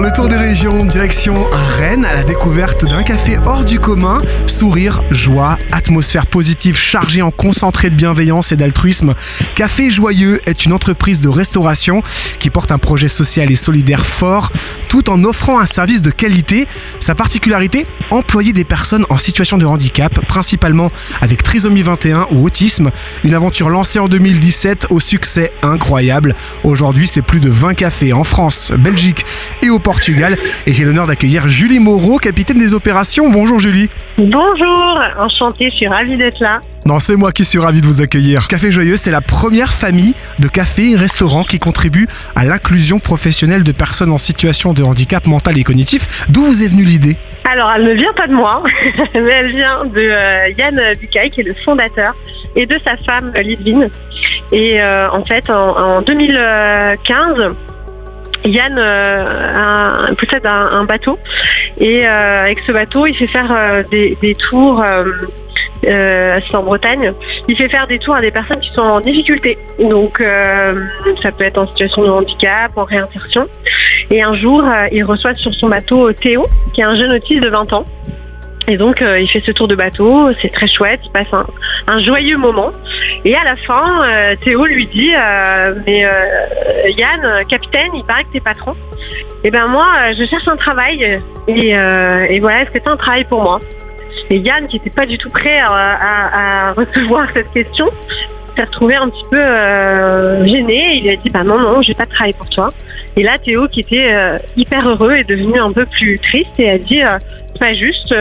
Le tour des régions, direction Rennes, à la découverte d'un café hors du commun. Sourire, joie, atmosphère positive chargée en concentré de bienveillance et d'altruisme. Café Joyeux est une entreprise de restauration qui porte un projet social et solidaire fort, tout en offrant un service de qualité. Sa particularité Employer des personnes en situation de handicap, principalement avec trisomie 21 ou autisme. Une aventure lancée en 2017 au succès incroyable. Aujourd'hui, c'est plus de 20 cafés en France, Belgique et au Portugal. Et j'ai l'honneur d'accueillir Julie Moreau, capitaine des opérations. Bonjour Julie. Bonjour, enchantée, je suis ravie d'être là. Non, c'est moi qui suis ravi de vous accueillir. Café Joyeux, c'est la première famille de cafés et restaurants qui contribue à l'inclusion professionnelle de personnes en situation de handicap mental et cognitif. D'où vous est venue l'idée? Alors, elle ne vient pas de moi, mais elle vient de euh, Yann Bucaille, qui est le fondateur, et de sa femme Lidvine. Et euh, en fait, en, en 2015, Yann euh, possède un, un bateau et euh, avec ce bateau, il fait faire euh, des, des tours. Euh, euh, c'est en Bretagne. Il fait faire des tours à des personnes qui sont en difficulté. Donc, euh, ça peut être en situation de handicap, en réinsertion. Et un jour, il reçoit sur son bateau Théo, qui est un jeune autiste de 20 ans. Et donc, il fait ce tour de bateau. C'est très chouette. Il passe un, un joyeux moment. Et à la fin, euh, Théo lui dit euh, Mais euh, Yann, capitaine, il paraît que t'es patron. Et ben moi, je cherche un travail. Et, voilà, est-ce que un travail pour moi? Et Yann, qui n'était pas du tout prêt à, recevoir cette question, s'est retrouvé un petit peu gêné. Il a dit Bah non, non, j'ai pas de travail pour toi. Et là, Théo, qui était hyper heureux, est devenu un peu plus triste et a dit C'est pas juste,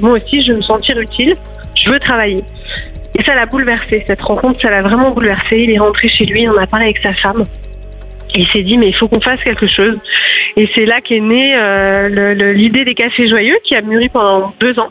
moi aussi, je veux me sentir utile, je veux travailler. Et ça l'a bouleversé, cette rencontre, ça l'a vraiment bouleversé. Il est rentré chez lui, en a parlé avec sa femme. Il s'est dit, mais il faut qu'on fasse quelque chose. Et c'est là qu'est née euh, l'idée des cafés joyeux qui a mûri pendant deux ans.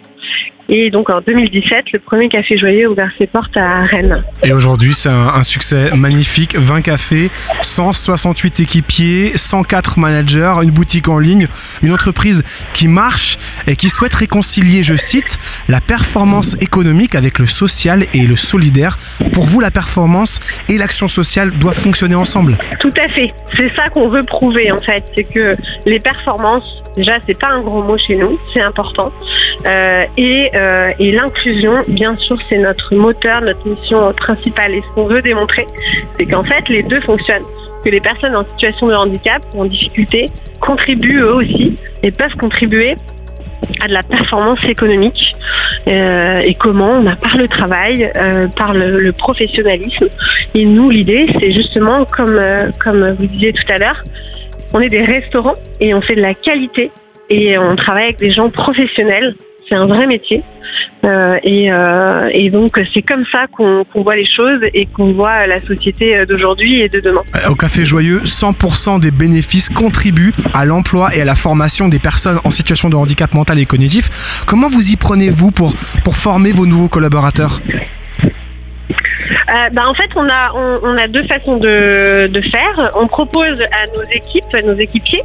Et donc en 2017, le premier café joyeux a ouvert ses portes à Rennes. Et aujourd'hui, c'est un, un succès magnifique. 20 cafés, 168 équipiers, 104 managers, une boutique en ligne, une entreprise qui marche et qui souhaite réconcilier, je cite, la performance économique avec le social et le solidaire. Pour vous, la performance et l'action sociale doivent fonctionner ensemble. Tout à fait. C'est ça qu'on veut prouver en fait, c'est que les performances, déjà c'est pas un gros mot chez nous, c'est important. Euh, et euh, et l'inclusion, bien sûr, c'est notre moteur, notre mission principale. Et ce qu'on veut démontrer, c'est qu'en fait les deux fonctionnent. Que les personnes en situation de handicap ou en difficulté contribuent eux aussi et peuvent contribuer à de la performance économique. Euh, et comment par le travail, par le, professionnalisme. Et nous, l'idée, c'est justement, comme, comme vous disiez tout à l'heure, on est des restaurants et on fait de la qualité et on travaille avec des gens professionnels. C'est un vrai métier. Euh, et, euh, et donc, c'est comme ça qu'on qu'on voit les choses et qu'on voit la société d'aujourd'hui et de demain. Au Café Joyeux, 100% des bénéfices contribuent à l'emploi et à la formation des personnes en situation de handicap mental et cognitif. Comment vous y prenez-vous pour, pour former vos nouveaux collaborateurs? Euh, bah, en fait, on a, on, on a deux façons de, de faire. On propose à nos équipes, à nos équipiers,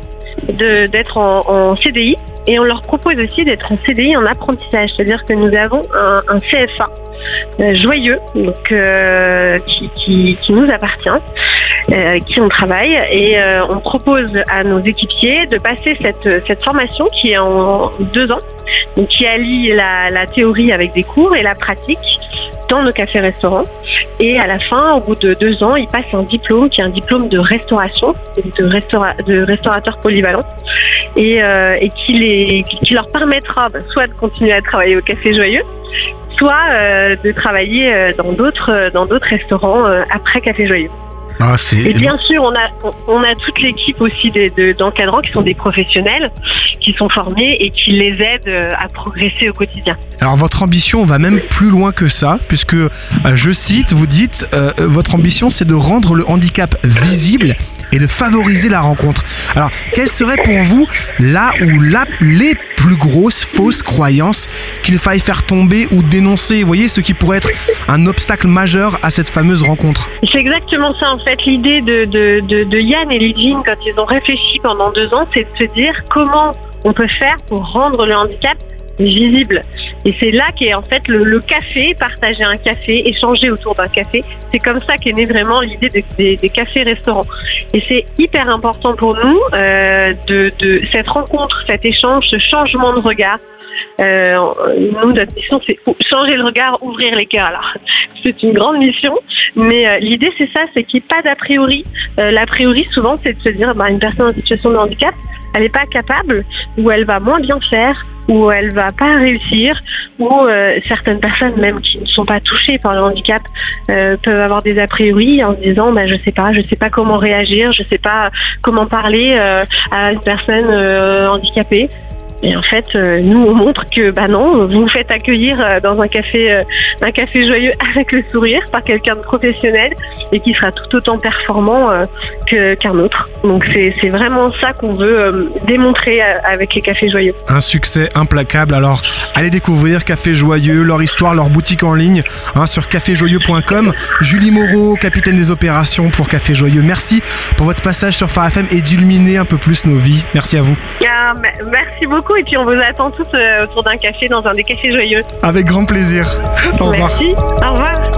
d'être en, en CDI et on leur propose aussi d'être en CDI en apprentissage. C'est-à-dire que nous avons un, un CFA euh, joyeux donc, euh, qui, qui, qui nous appartient, euh, qui on travaille et euh, on propose à nos équipiers de passer cette, cette formation qui est en deux ans, donc qui allie la, la théorie avec des cours et la pratique dans nos cafés-restaurants. Et à la fin, au bout de deux ans, ils passent un diplôme qui est un diplôme de restauration, de, restaura de restaurateur polyvalent, et, euh, et qui, les, qui leur permettra bah, soit de continuer à travailler au Café Joyeux, soit euh, de travailler euh, dans d'autres restaurants après Café Joyeux. Ah. Et bien sûr, on a on a toute l'équipe aussi de- d'encadrants qui sont des professionnels, qui sont formés et qui les aident euh, à progresser au quotidien. Alors votre ambition va même plus loin que ça, puisque, euh, je cite, vous dites, euh, votre ambition c'est de rendre le handicap visible et de favoriser la rencontre. Alors, quelle serait pour vous là où la, les plus grosses fausses croyances qu'il faille faire tomber ou dénoncer? Vous voyez, ce qui pourrait être un obstacle majeur à cette fameuse rencontre. C'est exactement ça en fait. L'idée de, de, de, de Yann et quand ils ont réfléchi pendant deux ans, c'est de se dire comment on peut faire pour rendre le handicap visible. Et c'est là qu'est en fait le, le, café, partager un café, échanger autour d'un café. C'est comme ça qu'est née vraiment l'idée des, des, cafés-restaurants. Et c'est hyper important pour nous euh, de, de, cette rencontre, cet échange, ce changement de regard. Euh, nous, notre mission, c'est changer le regard, ouvrir les cœurs. Alors, c'est une grande mission, mais euh, l'idée, c'est ça, c'est qu'il n'y ait pas d'a priori. Euh, l'a priori, souvent, c'est de se dire, bah, une personne en situation de handicap, elle n'est pas capable, ou elle va moins bien faire, ou elle va pas réussir, ou euh, certaines personnes même qui ne sont pas touchées par le handicap euh, peuvent avoir des a priori en se disant bah, je sais pas, je sais pas comment réagir, je sais pas comment parler euh, à une personne euh, handicapée. Et en fait, euh, nous on montre que bah non, vous vous faites accueillir euh, dans un café, euh, un café joyeux avec le sourire par quelqu'un de professionnel et qui sera tout autant performant qu'un autre. Donc c'est, c'est vraiment ça qu'on veut démontrer avec les cafés joyeux. Un succès implacable. Alors allez découvrir Café Joyeux, leur histoire, leur boutique en ligne hein, sur caféjoyeux.com. Julie Moreau, capitaine des opérations pour Café Joyeux. Merci pour votre passage sur Phare FM et d'illuminer un peu plus nos vies. Merci à vous. Ah, merci beaucoup et puis on vous attend tous euh, autour d'un café dans un des cafés joyeux. Avec grand plaisir. Au revoir. Merci. Au revoir.